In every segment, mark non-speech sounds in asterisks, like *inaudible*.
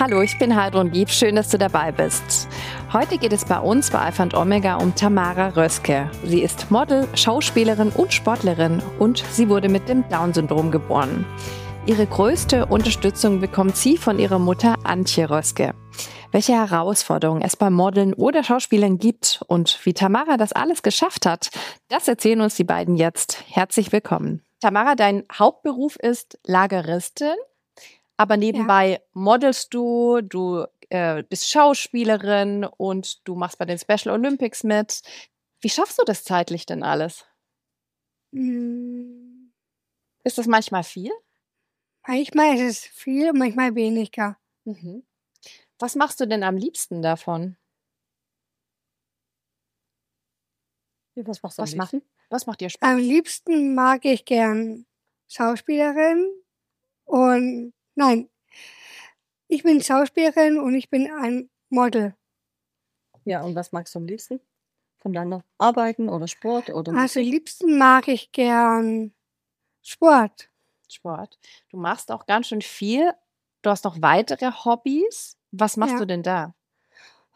Hallo, ich bin Heidrun Lieb. Schön, dass du dabei bist. Heute geht es bei uns bei Alpha und Omega um Tamara Röske. Sie ist Model, Schauspielerin und Sportlerin und sie wurde mit dem Down-Syndrom geboren. Ihre größte Unterstützung bekommt sie von ihrer Mutter Antje Röske. Welche Herausforderungen es beim Modeln oder Schauspielen gibt und wie Tamara das alles geschafft hat, das erzählen uns die beiden jetzt. Herzlich willkommen. Tamara, dein Hauptberuf ist Lageristin. Aber nebenbei ja. modelst du, du äh, bist Schauspielerin und du machst bei den Special Olympics mit. Wie schaffst du das zeitlich denn alles? Hm. Ist das manchmal viel? Manchmal ist es viel, manchmal weniger. Mhm. Was machst du denn am liebsten davon? Was machst du was am liebsten? Macht, was macht dir Spaß? Am liebsten mag ich gern Schauspielerin und Nein, ich bin Schauspielerin und ich bin ein Model. Ja, und was magst du am liebsten? Von deiner Arbeiten oder Sport oder Also am liebsten mag ich gern Sport. Sport. Du machst auch ganz schön viel. Du hast noch weitere Hobbys. Was machst ja. du denn da?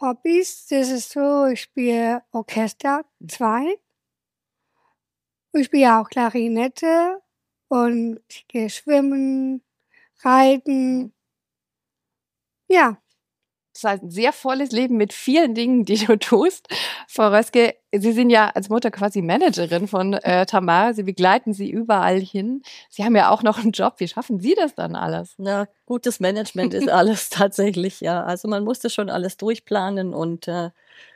Hobbys, das ist so, ich spiele Orchester 2. Ich spiele auch Klarinette und ich gehe schwimmen, Reiten. Ja. Das heißt, ein sehr volles Leben mit vielen Dingen, die du *laughs* tust. Frau Röske, Sie sind ja als Mutter quasi Managerin von äh, Tamara. Sie begleiten sie überall hin. Sie haben ja auch noch einen Job. Wie schaffen Sie das dann alles? Na, gutes Management ist *laughs* alles tatsächlich, ja. Also man musste schon alles durchplanen und äh,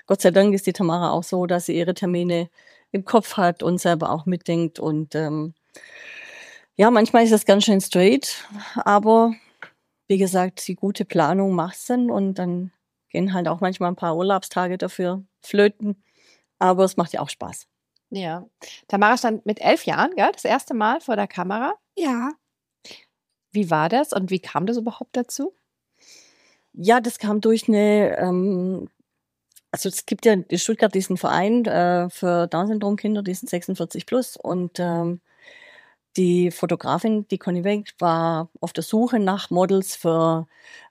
Gott sei Dank ist die Tamara auch so, dass sie ihre Termine im Kopf hat und selber auch mitdenkt und ähm, ja, manchmal ist es ganz schön straight, aber wie gesagt, die gute Planung macht Sinn und dann gehen halt auch manchmal ein paar Urlaubstage dafür flöten. Aber es macht ja auch Spaß. Ja. Tamara stand mit elf Jahren, gell, das erste Mal vor der Kamera. Ja. Wie war das und wie kam das überhaupt dazu? Ja, das kam durch eine, ähm, also es gibt ja in Stuttgart diesen Verein äh, für Down-Syndrom-Kinder, diesen 46 plus und ähm, die Fotografin, die Conny Wenk, war auf der Suche nach Models für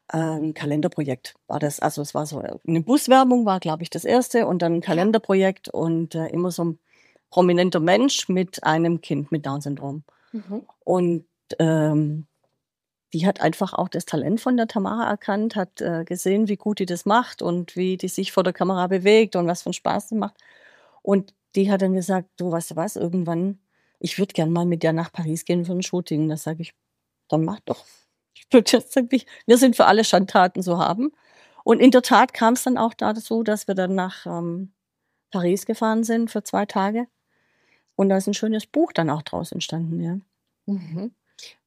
ein Kalenderprojekt. War das, also es war so eine Buswerbung, war glaube ich das erste und dann ein Kalenderprojekt und äh, immer so ein prominenter Mensch mit einem Kind mit Down-Syndrom. Mhm. Und ähm, die hat einfach auch das Talent von der Tamara erkannt, hat äh, gesehen, wie gut die das macht und wie die sich vor der Kamera bewegt und was für einen Spaß sie macht. Und die hat dann gesagt, du weißt du was, irgendwann ich würde gern mal mit dir nach Paris gehen für ein Shooting. Da sage ich, dann mach doch. Ich würde jetzt wirklich, wir sind für alle Schandtaten so haben. Und in der Tat kam es dann auch dazu, dass wir dann nach ähm, Paris gefahren sind für zwei Tage. Und da ist ein schönes Buch dann auch draus entstanden, ja. Mhm.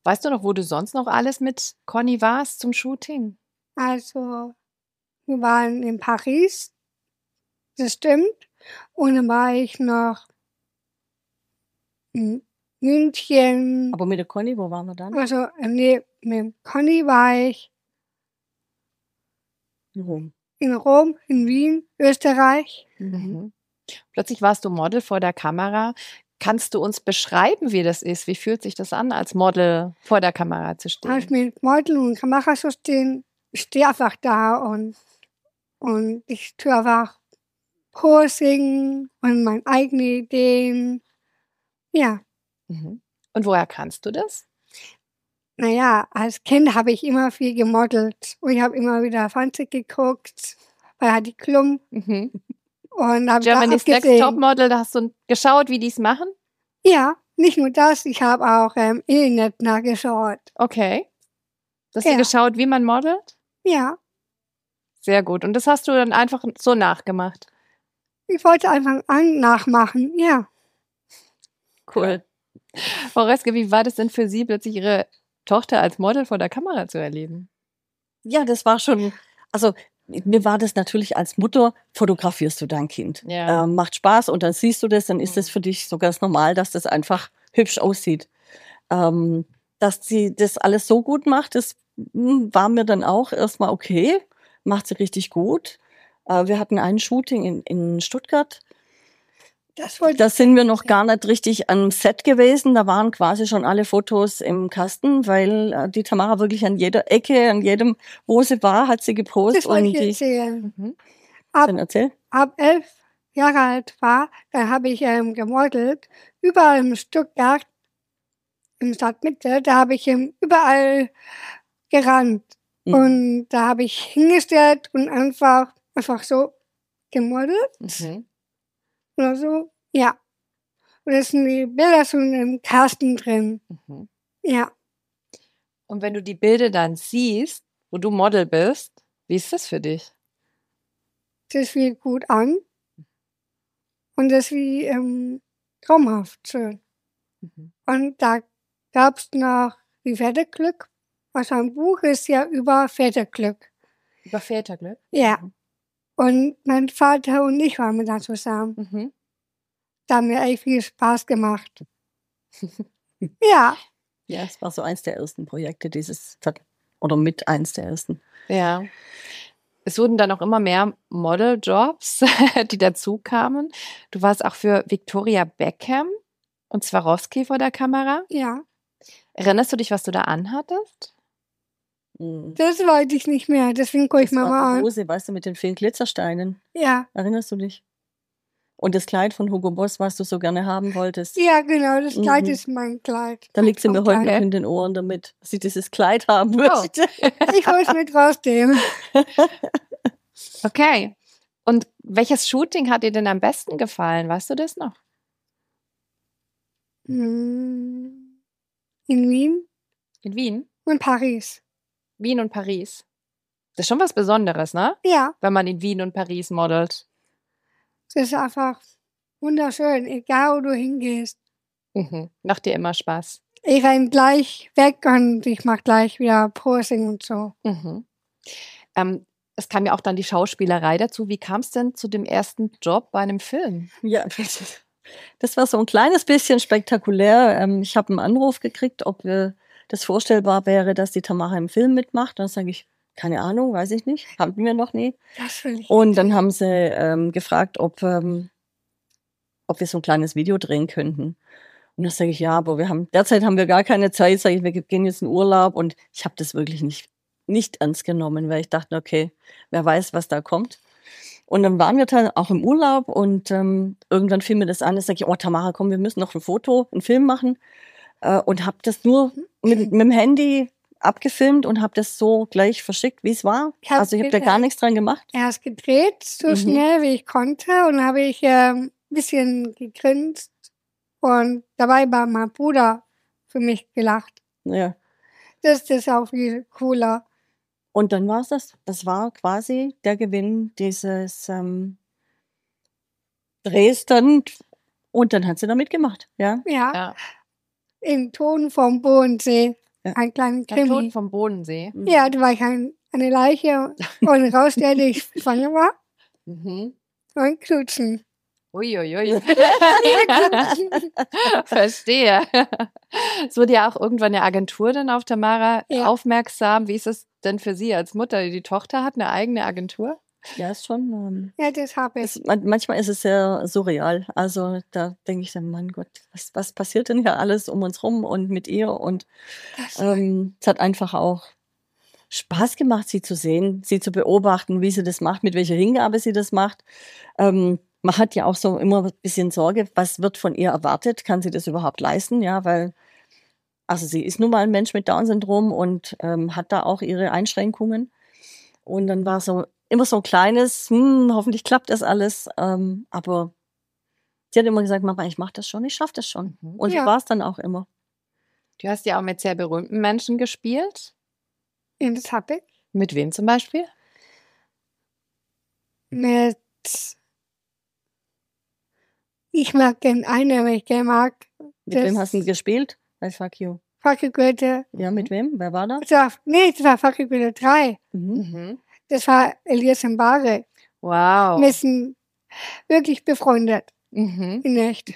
Weißt du noch, wo du sonst noch alles mit Conny warst zum Shooting? Also, wir waren in Paris, das stimmt. Und dann war ich noch München. Aber mit der Conny, wo waren wir dann? Also, äh, nee, mit Conny war ich in Rom. In Rom, in Wien, Österreich. Mhm. Plötzlich warst du Model vor der Kamera. Kannst du uns beschreiben, wie das ist? Wie fühlt sich das an, als Model vor der Kamera zu stehen? Als mit Model und Kamera zu stehen, ich stehe einfach da und, und ich tue einfach Posing und meine eigenen Ideen ja. Mhm. Und woher kannst du das? Naja, als Kind habe ich immer viel gemodelt und ich habe immer wieder Fernsehen geguckt bei Heidi Klum. Mhm. Und habe Germany's Next Topmodel, da hast du geschaut, wie die es machen? Ja, nicht nur das, ich habe auch ähm, Internet nachgeschaut. Okay. Hast ja. du geschaut, wie man modelt? Ja. Sehr gut. Und das hast du dann einfach so nachgemacht? Ich wollte einfach an nachmachen, ja. Cool. Frau Reske, wie war das denn für Sie, plötzlich Ihre Tochter als Model vor der Kamera zu erleben? Ja, das war schon, also mir war das natürlich als Mutter, fotografierst du dein Kind. Ja. Ähm, macht Spaß und dann siehst du das, dann ist es mhm. für dich so ganz normal, dass das einfach hübsch aussieht. Ähm, dass sie das alles so gut macht, das hm, war mir dann auch erstmal okay, macht sie richtig gut. Äh, wir hatten ein Shooting in, in Stuttgart Das wollte Da sind wir noch gar nicht richtig am Set gewesen. Da waren quasi schon alle Fotos im Kasten, weil äh, die Tamara wirklich an jeder Ecke, an jedem, wo sie war, hat sie gepostet. das wollte Und ich die, erzählen. Mhm. Ab, erzähl. ab elf Jahre alt war, da habe ich ähm, gemodelt. Überall in Stuttgart, in Stadtmitte, da habe ich ähm, überall gerannt. Mhm. Und da habe ich hingestellt und einfach, einfach so gemodelt Mhm. Oder so. Ja. Und da sind die Bilder schon im Kasten drin. Mhm. Ja. Und wenn du die Bilder dann siehst, wo du Model bist, wie ist das für dich? Das fühlt gut an. Und das ist wie ähm, traumhaft schön. Mhm. Und da gab's noch die Väterglück. Also ein Buch ist ja über Väterglück. Über Väterglück? Ja. Und mein Vater und ich waren da zusammen. Mhm. Da haben mir echt viel Spaß gemacht. *laughs* ja. Ja, es war so eins der ersten Projekte dieses, oder mit eins der ersten. Ja. Es wurden dann auch immer mehr Modeljobs, *laughs* die dazu kamen. Du warst auch für Victoria Beckham und Swarovski vor der Kamera. Ja. Erinnerst du dich, was du da anhattest? Mhm. Das wollte ich nicht mehr. Deswegen gucke ich Das war mal die an. Hose, weißt du, mit den vielen Glitzersteinen. Ja. Erinnerst du dich? Und das Kleid von Hugo Boss, was du so gerne haben wolltest. Ja, genau. Das Kleid Mhm. ist mein Kleid. Da liegt sie mir heute noch in den Ohren damit, dass sie dieses Kleid haben Oh. möchte. *laughs* Ich hol's mir trotzdem. *laughs* Okay. Und welches Shooting hat dir denn am besten gefallen? Weißt du das noch? Hm. In Wien In Wien? und Paris. Wien und Paris. Das ist schon was Besonderes, ne? Ja, Wenn man in Wien und Paris modelt. das ist einfach wunderschön, egal wo du hingehst. Mhm. Macht dir immer Spaß. Ich renn gleich weg und ich mach gleich wieder Posing und so. Mhm. Ähm, es kam ja auch dann die Schauspielerei dazu. Wie kam es denn zu dem ersten Job bei einem Film? Ja, *laughs* das- war so ein kleines bisschen spektakulär. Ähm, Ich habe einen Anruf gekriegt, ob äh, das vorstellbar wäre, dass die Tamara im Film mitmacht. Dann sage ich, keine Ahnung, weiß ich nicht, haben wir noch nie. Ich. Und dann haben sie ähm, gefragt, ob, ähm, ob wir so ein kleines Video drehen könnten. Und dann sage ich, ja, aber wir haben, derzeit haben wir gar keine Zeit, sage ich, wir gehen jetzt in Urlaub und ich habe das wirklich nicht, nicht ernst genommen, weil ich dachte, okay, wer weiß, was da kommt. Und dann waren wir dann auch im Urlaub und ähm, irgendwann fiel mir das an, da sage ich, oh Tamara, komm, wir müssen noch ein Foto, einen Film machen. Äh, und habe das nur mit, mit dem Handy abgefilmt und habe das so gleich verschickt, wie es war. Ich hab also ich habe da gar nichts dran gemacht. erst gedreht, so Mhm. schnell wie ich konnte. Und dann habe ich ähm, ein bisschen gegrinst. Und dabei war mein Bruder für mich gelacht. Ja. Das ist auch viel cooler. Und dann war es das. Das war quasi der Gewinn dieses ähm, Drehs dann. Und dann hat sie da mitgemacht. Ja. Ja, Ja. Im Ton vom Bodensee. Ja. Ein kleiner Der Tod Krimi. vom Bodensee. Ja, da war ich ein, eine Leiche und rausstellte ich schwanger war Mhm. und knutschen. Uiuiui. *laughs* *laughs* Verstehe. Es wurde ja auch irgendwann eine Agentur dann auf Tamara Ja. aufmerksam. Wie ist es denn für Sie als Mutter? Die Tochter hat eine eigene Agentur? Ja, ist schon. Ähm, Ja, das habe ich. man- manchmal ist es sehr surreal. Also da denke ich dann, Mann Gott, was, was passiert denn hier alles um uns rum und mit ihr? Und ähm, es hat einfach auch Spaß gemacht, sie zu sehen, sie zu beobachten, wie sie das macht, mit welcher Hingabe sie das macht. Ähm, man hat ja auch so immer ein bisschen Sorge, was wird von ihr erwartet? Kann sie das überhaupt leisten? Ja, weil, also sie ist nun mal ein Mensch mit Down-Syndrom und ähm, hat da auch ihre Einschränkungen. Und dann war so immer so ein kleines, hm, hoffentlich klappt das alles. Ähm, aber sie hat immer gesagt, Mama, ich mache das schon, ich schaffe das schon. Mhm. Und Ja. so war es dann auch immer. Du hast ja auch mit sehr berühmten Menschen gespielt. ja, das habe ich. Mit wem zum Beispiel? Mit. Ich mag den einen, wenn ich den mag. Mit Das- wem hast du gespielt? Bei Fuck You. Fucking Goethe. Ja, mit wem? Wer war da? Das war, nee, das war Fucking Goethe 3. Mhm. Mhm. Das war Elias Mbare. Wow. Wir sind wirklich befreundet. Mhm. In echt.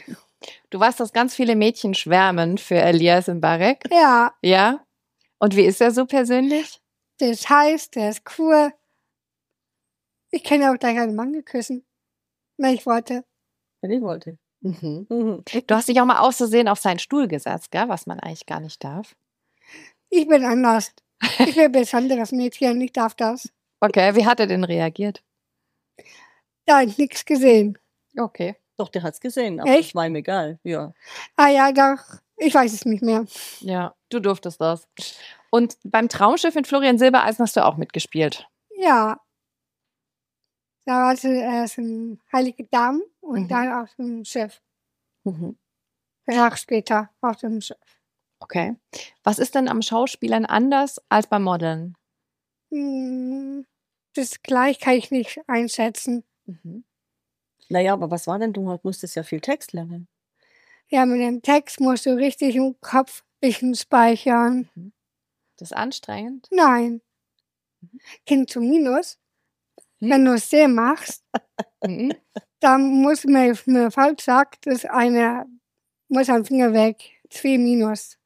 Du weißt, dass ganz viele Mädchen schwärmen für Elias Mbarek. Ja, Ja? Und wie ist er so persönlich? der ist heiß, der ist cool. Ich kann auch gleich einen Mann geküssen. Wenn ich wollte. Wenn ich wollte. Mhm. Mhm. Du hast dich auch mal auszusehen auf seinen Stuhl gesetzt, gell? was man eigentlich gar nicht darf. Ich bin anders. Ich bin ein *laughs* besonderes Mädchen, ich darf das. Okay, wie hat er denn reagiert? Ich nichts gesehen. Okay. Doch, der hat's gesehen, aber Echt? das war ihm egal. Ja. Ah ja, doch. Ich weiß es nicht mehr. Ja, du durftest das. Und beim Traumschiff mit Florian Silbereisen hast du auch mitgespielt. Ja. Da war es erst ein Heilige Damm und Mhm. dann auf dem Schiff. Mhm. Tag später auf dem Schiff. Okay. Was ist denn am Schauspielern anders als beim Modeln? Hm, Das gleich kann ich nicht einschätzen. Mhm. Naja, aber was war denn? Du musstest ja viel Text lernen. Ja, mit dem Text musst du richtig im Kopf bisschen speichern. Das ist anstrengend. Nein. Kind zu Minus. Hm? Wenn du es sehr machst, *laughs* Mhm. dann muss man, wenn man falsch sagt, ist eine, muss ein Finger weg. Zwei Minus.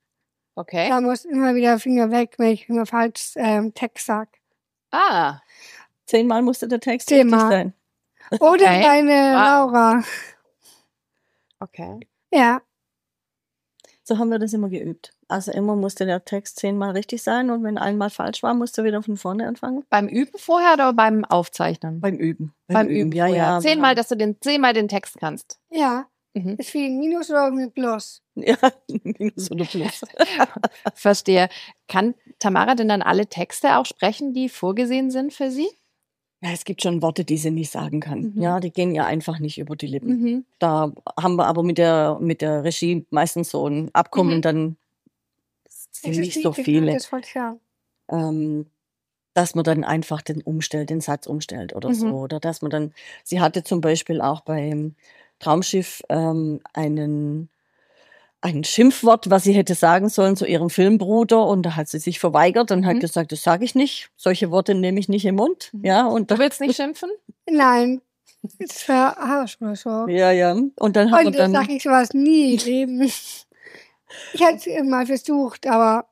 Okay. Da muss immer wieder Finger weg, wenn ich immer falsch ähm, Text sag. Ah, Zehnmal musste der Text Zehnmal. richtig sein. Oder Okay. deine. Laura. okay. Ja, So haben wir das immer geübt. Also immer musste der Text zehnmal richtig sein und wenn einmal falsch war, musste wieder von vorne anfangen. Beim Üben vorher oder beim Aufzeichnen? Beim Üben. Beim Üben. ja, vorher. ja. Zehnmal, dass du den, zehnmal den Text kannst. ja. Mhm. Ist wie ein Minus oder ein Plus. Ja, *laughs* Minus oder Plus. *laughs* Verstehe. Kann Tamara denn dann alle Texte auch sprechen, die vorgesehen sind für sie? Ja, es gibt schon Worte, die sie nicht sagen kann. Mhm. Ja, die gehen ja einfach nicht über die Lippen. Mhm. Da haben wir aber mit der, mit der Regie meistens so ein Abkommen, Mhm. dann sind nicht so viele, Das ich sagen. ähm, dass man dann einfach den umstellt, den Satz umstellt oder Mhm. so. Oder dass man dann, sie hatte zum Beispiel auch beim Traumschiff ähm, einen, ein Schimpfwort, was sie hätte sagen sollen zu ihrem Filmbruder und da hat sie sich verweigert und hat Mhm. gesagt, das sage ich nicht. Solche Worte nehme ich nicht im Mund. Ja, und Du willst nicht schimpfen? Nein, das war Arsch oder so. ja, ja. Und dann wir Und das dann. sag ich sowas nie im *laughs* Leben. Ich hätte es immer versucht, aber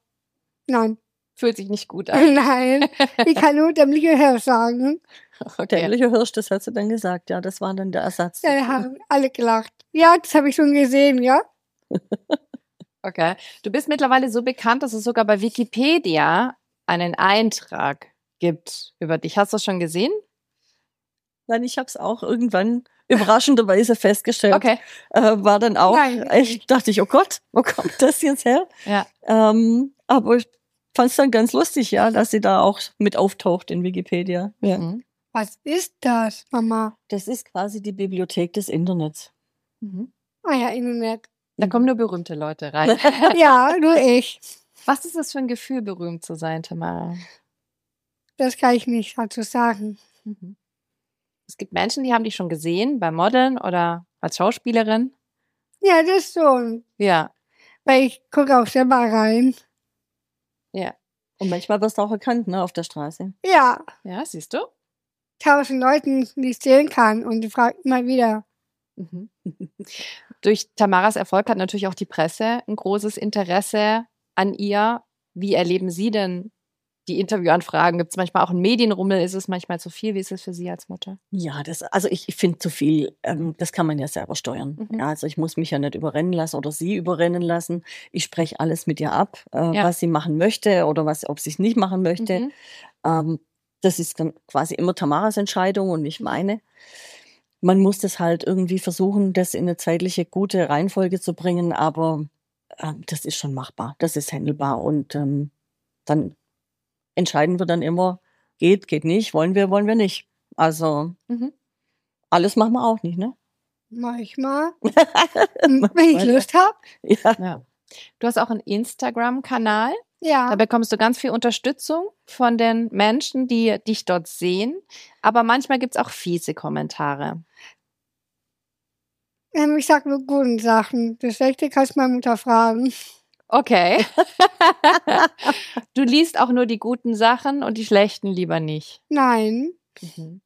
nein. Fühlt sich nicht gut an. *laughs* Nein. Ich kann nur dämliche Herr sagen. Der Okay. ehrliche Hirsch, das hat sie dann gesagt. Ja, das war dann der Ersatz. Da haben alle gelacht. Ja, das habe ich schon gesehen, ja. Okay. Du bist mittlerweile so bekannt, dass es sogar bei Wikipedia einen Eintrag gibt über dich. Hast du das schon gesehen? Nein, ich habe es auch irgendwann überraschenderweise festgestellt. Okay. Äh, war dann auch, Nein. echt, dachte ich, oh Gott, wo kommt *laughs* das jetzt her? Ja. Ähm, aber ich fand es dann ganz lustig, ja, dass sie da auch mit auftaucht in Wikipedia. Ja. Mhm. Was ist das, Mama? Das ist quasi die Bibliothek des Internets. Mhm. Ah ja, Internet. Da kommen nur berühmte Leute rein. *laughs* Ja, nur ich. Was ist das für ein Gefühl, berühmt zu sein, Tamara? Das kann ich nicht dazu sagen. Mhm. Es gibt Menschen, die haben dich schon gesehen beim Modeln oder als Schauspielerin. Ja, das schon. Ja, Weil ich gucke auch selber rein. ja. Und manchmal wirst du auch erkannt, ne, auf der Straße. Ja, Ja, siehst du? tausend Leuten, die ich sehen kann. Und die fragen immer wieder. Mhm. *laughs* Durch Tamaras Erfolg hat natürlich auch die Presse ein großes Interesse an ihr. Wie erleben Sie denn die Interviewanfragen? Gibt es manchmal auch einen Medienrummel? Ist es manchmal zu viel? Wie ist es für Sie als Mutter? Ja, das, also ich, ich finde zu viel, ähm, das kann man ja selber steuern. Mhm. Also ich muss mich ja nicht überrennen lassen oder sie überrennen lassen. Ich spreche alles mit ihr ab, äh, Ja. was sie machen möchte oder was, ob sie es nicht machen möchte. Mhm. Ähm, das ist dann quasi immer Tamaras Entscheidung und nicht meine. Man muss das halt irgendwie versuchen, das in eine zeitliche gute Reihenfolge zu bringen, aber ähm, das ist schon machbar, das ist handelbar und ähm, dann entscheiden wir dann immer, geht, geht nicht, wollen wir, wollen wir nicht. Also Mhm. alles machen wir auch nicht, ne? Manchmal. *laughs* wenn ich Lust habe. Ja. Ja. Du hast auch einen Instagram-Kanal. Ja. Da bekommst du ganz viel Unterstützung von den Menschen, die dich dort sehen. Aber manchmal gibt es auch fiese Kommentare. Ähm, Ich sage nur guten Sachen. Das Schlechte kannst du meine Mutter fragen. Okay. *laughs* du liest auch nur die guten Sachen und die schlechten lieber nicht. Nein. Mhm.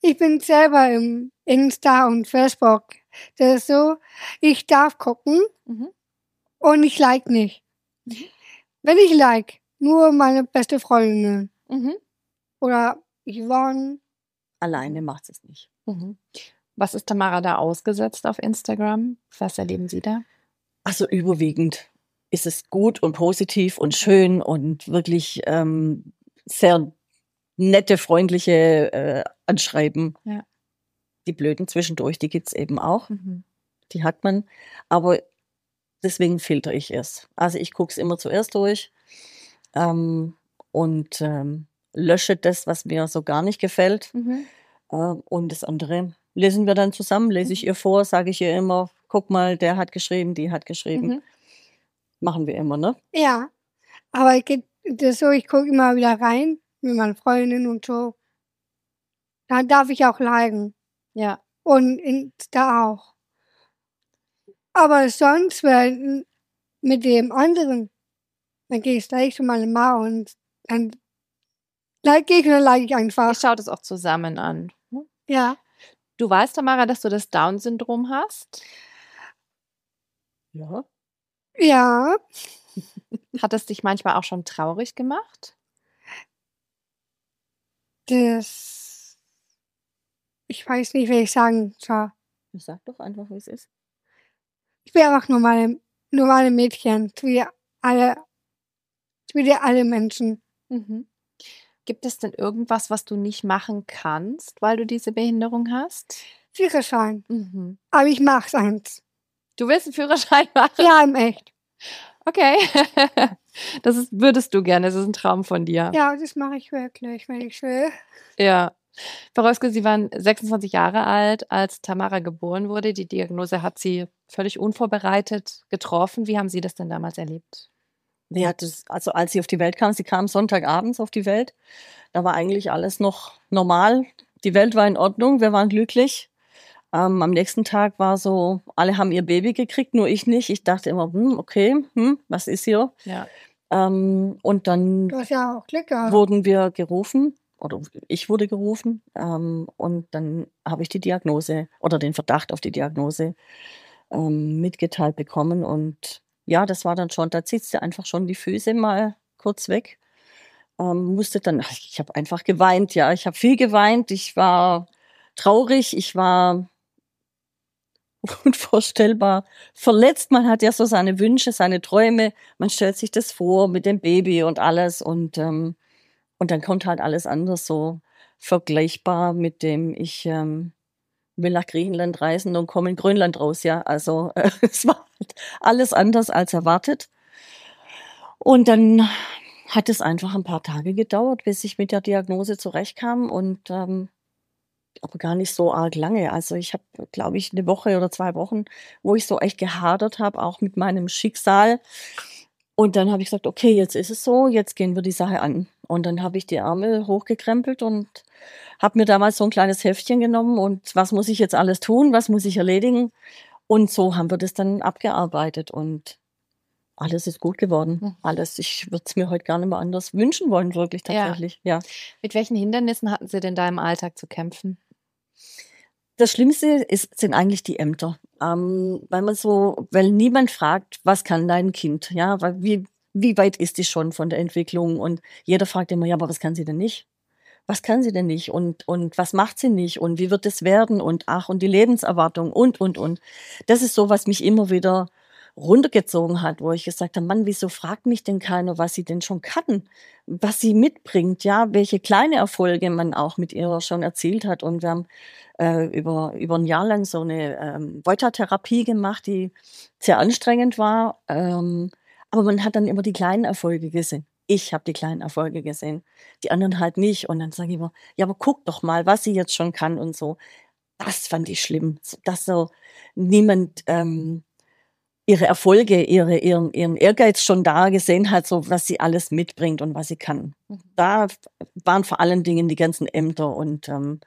Ich bin selber im Insta und Facebook. Das ist so, ich darf gucken Mhm. und ich like nicht. Wenn ich like, nur meine beste Freundin Mhm. oder Yvonne. Alleine macht es nicht. Was ist Tamara da ausgesetzt auf Instagram? Was erleben Sie da? Also überwiegend ist es gut und positiv und schön und wirklich ähm, sehr nette, freundliche äh, Anschreiben. Ja. Die blöden zwischendurch, die gibt's eben auch. Mhm. Die hat man. Aber deswegen filter ich es. Also ich gucke es immer zuerst durch ähm, und ähm, lösche das, was mir so gar nicht gefällt. Mhm. Äh, und das andere lesen wir dann zusammen, lese ich ihr vor, sage ich ihr immer, guck mal, der hat geschrieben, die hat geschrieben. Mhm. Machen wir immer, ne? Ja, aber ich geht das so, ich gucke immer wieder rein mit meinen Freundinnen und so. Da darf ich auch leiden. Ja. Und Insta auch. Aber sonst, wenn mit dem anderen, dann gehe ich gleich zu meiner Mama und dann like ich und dann like ich einfach. Ich schaue das auch zusammen an. Ja. Du weißt, Tamara, dass du das Down-Syndrom hast? Ja. Ja, Hat es dich manchmal auch schon traurig gemacht? das. Ich weiß nicht, wie ich sagen soll. Sag doch einfach, wie es ist. Ich bin einfach normale, normale Mädchen, wie alle, wie alle Menschen. Mhm. Gibt es denn irgendwas, was du nicht machen kannst, weil du diese Behinderung hast? Führerschein. Mhm. Aber ich mach's eins. Du willst einen Führerschein *laughs* machen? Ja, im Echt. Okay. *laughs* Das ist, würdest du gerne, das ist ein Traum von dir. Ja, das mache ich wirklich, wenn ich will. Ja. Frau Röske, Sie waren 26 Jahre alt, als Tamara geboren wurde. Die Diagnose hat sie völlig unvorbereitet getroffen. Wie haben Sie das denn damals erlebt? Die hat es, also als sie auf die Welt kam, sie kam Sonntagabends auf die Welt. Da war eigentlich alles noch normal. Die Welt war in Ordnung, wir waren glücklich. Ähm, am nächsten Tag war so, alle haben ihr Baby gekriegt, nur ich nicht. Ich dachte immer, hm, okay, hm, was ist hier? Ja. Ähm, und dann ja auch Glück gehabt. wurden wir gerufen oder ich wurde gerufen ähm, und dann habe ich die Diagnose oder den Verdacht auf die Diagnose ähm, mitgeteilt bekommen und ja, das war dann schon, da zieht du einfach schon die Füße mal kurz weg. Ähm, musste dann, ich habe einfach geweint, ja, ich habe viel geweint, ich war traurig, ich war *laughs* unvorstellbar verletzt. Man hat ja so seine Wünsche, seine Träume, man stellt sich das vor mit dem Baby und alles. Und ähm, und dann kommt halt alles anders so vergleichbar mit dem, ich ähm, will nach Griechenland reisen und komme in Grönland raus, ja. Also äh, *laughs* es war halt alles anders als erwartet. Und dann hat es einfach ein paar Tage gedauert, bis ich mit der Diagnose zurechtkam und ähm, aber gar nicht so arg lange. Also ich habe, glaube ich, eine Woche oder zwei Wochen, wo ich so echt gehadert habe, auch mit meinem Schicksal. Und dann habe ich gesagt, okay, jetzt ist es so, jetzt gehen wir die Sache an. Und dann habe ich die Ärmel hochgekrempelt und habe mir damals so ein kleines Heftchen genommen und was muss ich jetzt alles tun, was muss ich erledigen. Und so haben wir das dann abgearbeitet und alles ist gut geworden. Mhm. Alles. Ich würde es mir heute gar nicht mehr anders wünschen wollen, wirklich Ja. tatsächlich. Ja. Mit welchen Hindernissen hatten Sie denn da im Alltag zu kämpfen? Das Schlimmste ist, sind eigentlich die Ämter. Ähm, weil man so, weil niemand fragt, was kann dein Kind? Ja, weil wie, wie weit ist die schon von der Entwicklung? Und jeder fragt immer, ja, aber was kann sie denn nicht? Was kann sie denn nicht? Und, und was macht sie nicht? Und wie wird es werden? Und ach, und die Lebenserwartung und, und, und. Das ist so, was mich immer wieder runtergezogen hat, wo ich gesagt habe, Mann, wieso fragt mich denn keiner, was sie denn schon kann, was sie mitbringt, ja, welche kleine Erfolge man auch mit ihr schon erzielt hat. Und wir haben äh, über, über ein Jahr lang so eine ähm, Voita-Therapie gemacht, die sehr anstrengend war. Ähm, aber man hat dann immer die kleinen Erfolge gesehen. Ich habe die kleinen Erfolge gesehen, die anderen halt nicht. Und dann sage ich immer, ja, aber guck doch mal, was sie jetzt schon kann und so. Das fand ich schlimm, dass so niemand ähm, ihre Erfolge, ihre, ihren, ihren Ehrgeiz schon da gesehen hat, so was sie alles mitbringt und was sie kann. Mhm. Da waren vor allen Dingen die ganzen Ämter und ähm,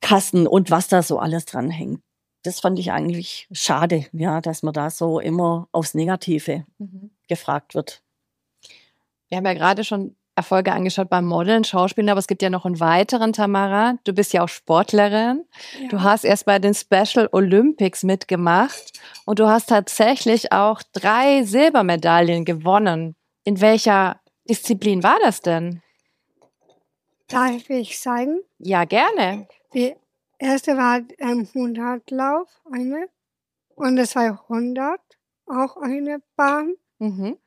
Kassen und was da so alles dranhängt. Das fand ich eigentlich schade, ja, dass man da so immer aufs Negative Mhm. gefragt wird. Wir haben ja gerade schon Erfolge angeschaut beim Modeln, Schauspielen, aber es gibt ja noch einen weiteren, Tamara. Du bist ja auch Sportlerin. Ja. Du hast erst bei den Special Olympics mitgemacht und du hast tatsächlich auch drei Silbermedaillen gewonnen. In welcher Disziplin war das denn? Darf ich sagen? Ja, gerne. Wie, erste war ähm, 100 Lauf, eine. Und das 200, auch eine Bahn. Mhm.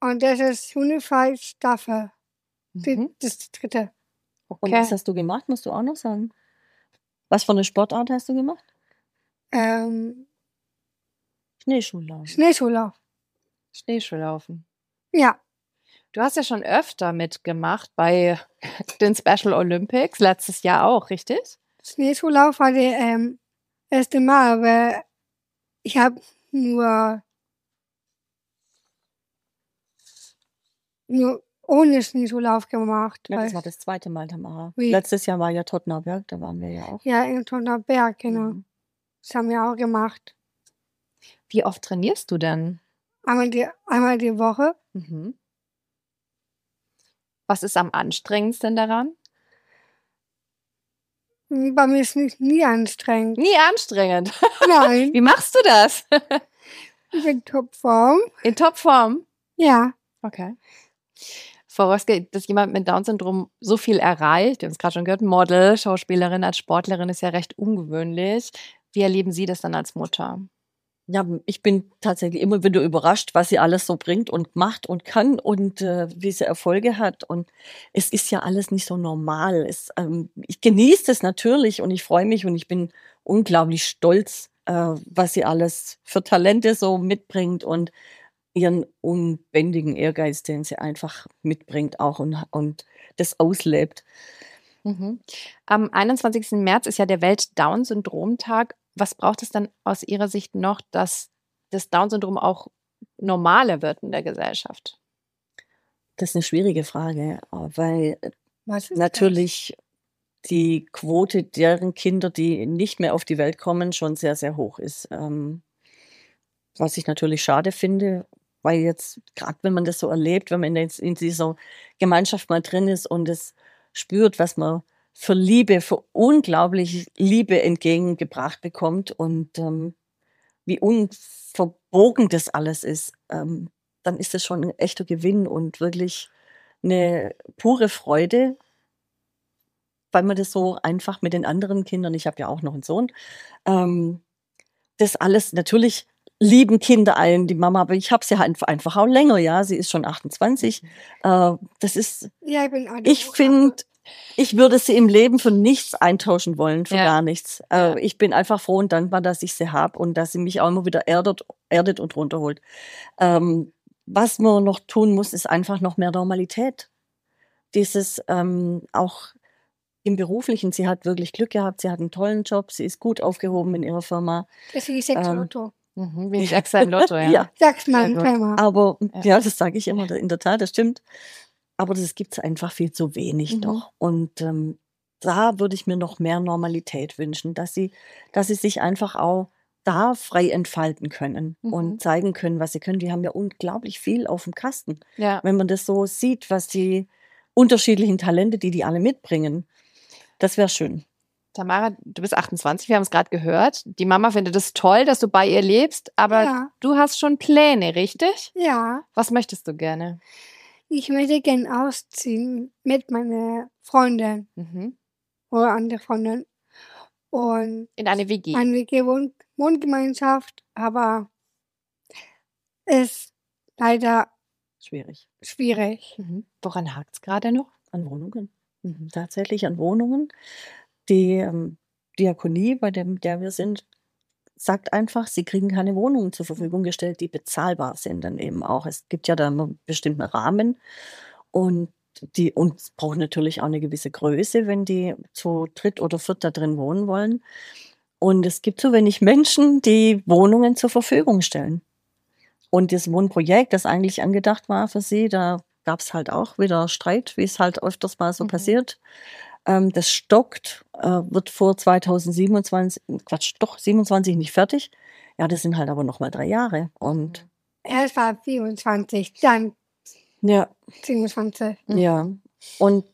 Und das ist Unified Staffel. Die, Mhm. Das dritte. Und Okay. was hast du gemacht, musst du auch noch sagen? Was für eine Sportart hast du gemacht? Ähm, Schneeschuhlauf. Schneeschuhlauf. Schneeschuhlaufen. Ja, Du hast ja schon öfter mitgemacht bei *laughs* den Special Olympics, letztes Jahr auch, richtig? Schneeschuhlauf war das ähm, erste Mal, aber ich habe nur, nur ohne Schneeschuhlauf gemacht. Ja, das war das zweite Mal, Tamara. Wie? Letztes Jahr war ja Tottenberg, da waren wir ja auch. ja, in Tonnerberg, genau. Mhm. Das haben wir auch gemacht. Wie oft trainierst du denn? Einmal die, einmal die Woche. Mhm. Was ist am anstrengendsten daran? Bei mir ist nicht nie anstrengend. Nie anstrengend. *laughs* Nein, Wie machst du das? bin Topform. In Topform? Ja, Okay. Röske, dass jemand mit Down-Syndrom so viel erreicht, wir haben es gerade schon gehört, Model, Schauspielerin als Sportlerin ist ja recht ungewöhnlich. Wie erleben Sie das dann als Mutter? Ja, ich bin tatsächlich immer wieder überrascht, was sie alles so bringt und macht und kann und äh, wie sie Erfolge hat. Und es ist ja alles nicht so normal. Es, ähm, ich genieße es natürlich und ich freue mich und ich bin unglaublich stolz, äh, was sie alles für Talente so mitbringt und ihren unbändigen Ehrgeiz, den sie einfach mitbringt auch und, und das auslebt. Mhm. Am 21. März ist ja der Welt-Down-Syndrom-Tag. Was braucht es dann aus Ihrer Sicht noch, dass das Down-Syndrom auch normaler wird in der Gesellschaft? Das ist eine schwierige Frage, weil natürlich die Quote deren Kinder, die nicht mehr auf die Welt kommen, schon sehr, sehr hoch ist. Ähm, was ich natürlich schade finde, weil jetzt, gerade wenn man das so erlebt, wenn man jetzt in dieser Gemeinschaft mal drin ist und es spürt, was man für Liebe, für unglaubliche Liebe entgegengebracht bekommt und ähm, wie unverbogen das alles ist, ähm, dann ist das schon ein echter Gewinn und wirklich eine pure Freude, weil man das so einfach mit den anderen Kindern, ich habe ja auch noch einen Sohn, ähm, das alles natürlich lieben Kinder ein, die Mama, aber ich habe sie halt einfach auch länger, ja, sie ist schon 28. Äh, das ist? Ja, ich bin ich finde, ich würde sie im Leben für nichts eintauschen wollen, für Ja. gar nichts. Ja. Äh, ich bin einfach froh und dankbar, dass ich sie habe und dass sie mich auch immer wieder erdet, erdet und runterholt. Ähm, was man noch tun muss, ist einfach noch mehr Normalität. Dieses ähm, auch im Beruflichen, sie hat wirklich Glück gehabt, sie hat einen tollen Job, sie ist gut aufgehoben in ihrer Firma. Das ist sechs Ähm, Lotto. Mhm. Wie ein *laughs* Lotto, ja. Ja, Sag's mal. Firma. aber Ja. ja, das sage ich immer, in der Tat, das stimmt. Aber das gibt es einfach viel zu wenig Mhm. noch. Und ähm, da würde ich mir noch mehr Normalität wünschen, dass sie, dass sie sich einfach auch da frei entfalten können Mhm. und zeigen können, was sie können. Die haben ja unglaublich viel auf dem Kasten. ja. Wenn man das so sieht, was die unterschiedlichen Talente, die die alle mitbringen, das wäre schön. Tamara, du bist 28, wir haben es gerade gehört. Die Mama findet es toll, dass du bei ihr lebst, aber Ja. du hast schon Pläne, richtig? Ja, Was möchtest du gerne? ich möchte gern ausziehen mit meiner Freundin Mhm. oder andere Freundin. Und In eine WG. eine WG Wohn Wohngemeinschaft, aber ist leider Schwierig. schwierig. Mhm. Woran hakt es gerade noch? An Wohnungen. Mhm. Tatsächlich an Wohnungen. Die ähm, Diakonie, bei dem, der wir sind, sagt einfach, sie kriegen keine Wohnungen zur Verfügung gestellt, die bezahlbar sind dann eben auch. Es gibt ja da einen bestimmten Rahmen und die und es braucht natürlich auch eine gewisse Größe, wenn die zu dritt oder viert da drin wohnen wollen. Und es gibt so wenig Menschen, die Wohnungen zur Verfügung stellen. Und das Wohnprojekt, das eigentlich angedacht war für sie, da gab es halt auch wieder Streit, wie es halt öfters mal so Mhm. passiert. Ähm, das stockt, äh, wird vor 2027, Quatsch, doch 27 nicht fertig. Ja, das sind halt aber noch mal drei Jahre. Und Erst war 24, dann ja, 27. Mhm. ja. Und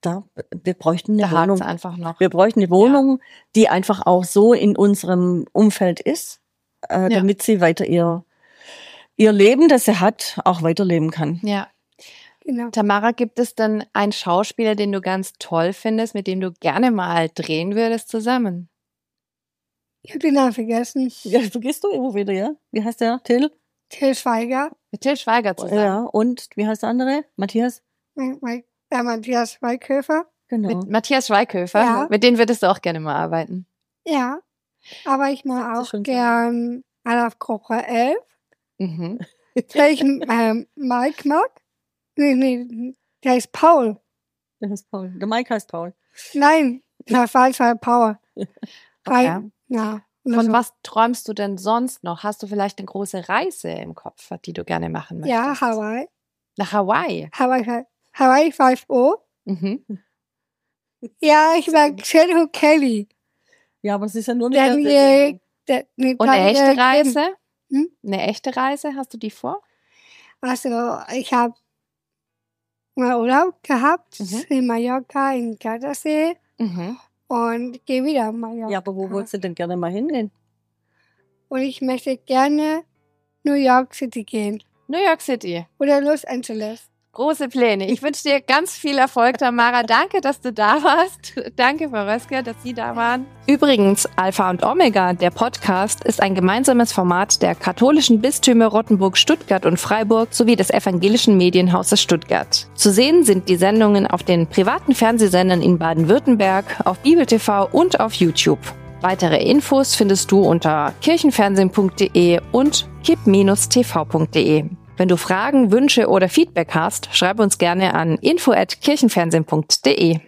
da, wir bräuchten eine Da Wohnung. einfach noch. Wir bräuchten eine Wohnung, die einfach auch so in unserem Umfeld ist, äh, Ja. damit sie weiter ihr, ihr Leben, das sie hat, auch weiterleben kann. Ja. Genau. Tamara, gibt es denn einen Schauspieler, den du ganz toll findest, mit dem du gerne mal drehen würdest zusammen? Ich habe den Namen vergessen. Ja, vergisst du immer wieder, ja? Wie heißt der? Till? Till Schweiger. Mit Till Schweiger zusammen. Ja, und wie heißt der andere? Matthias? Äh, Matthias Schweighöfer. Genau. Mit Matthias Schweighöfer. Ja. Mit denen würdest du auch gerne mal arbeiten. Ja. Aber ich mag auch gern Alaf Kocher 11. Mhm. Ich ähm, Mike mag. Nee, nee, der ist Paul. Das ist Paul. Der Mike heißt Paul. Nein, der *laughs* falsch war Power. Okay. Ja. Von so. was träumst du denn sonst noch? Hast du vielleicht eine große Reise im Kopf, die du gerne machen möchtest? Ja, Hawaii. Nach Hawaii. Hawaii, Hawaii 5O. Mhm. Ja, ich mag Shadow Kelly. Ja, aber es ist ja nur eine Daniel, Fernsehsendung. der, nee, Und eine echte. Reise? Hm? Eine echte Reise, hast du die vor? Also, ich habe Urlaub gehabt Mhm. in Mallorca, in Gardasee Mhm. und gehe wieder in Mallorca. Ja, aber wo wolltest du denn gerne mal hingehen? Und ich möchte gerne New York City gehen New York City. oder Los Angeles. Große Pläne. Ich wünsche dir ganz viel Erfolg, Tamara. Danke, dass du da warst. Danke, Frau Röske, dass Sie da waren. Übrigens, Alpha und Omega, der Podcast, ist ein gemeinsames Format der katholischen Bistümer Rottenburg, Stuttgart und Freiburg sowie des evangelischen Medienhauses Stuttgart. Zu sehen sind die Sendungen auf den privaten Fernsehsendern in Baden-Württemberg, auf Bibel TV und auf YouTube. Weitere Infos findest du unter kirchenfernsehen.de und kip-tv.de. Wenn du Fragen, Wünsche oder Feedback hast, schreib uns gerne an info@kirchenfernsehen.de.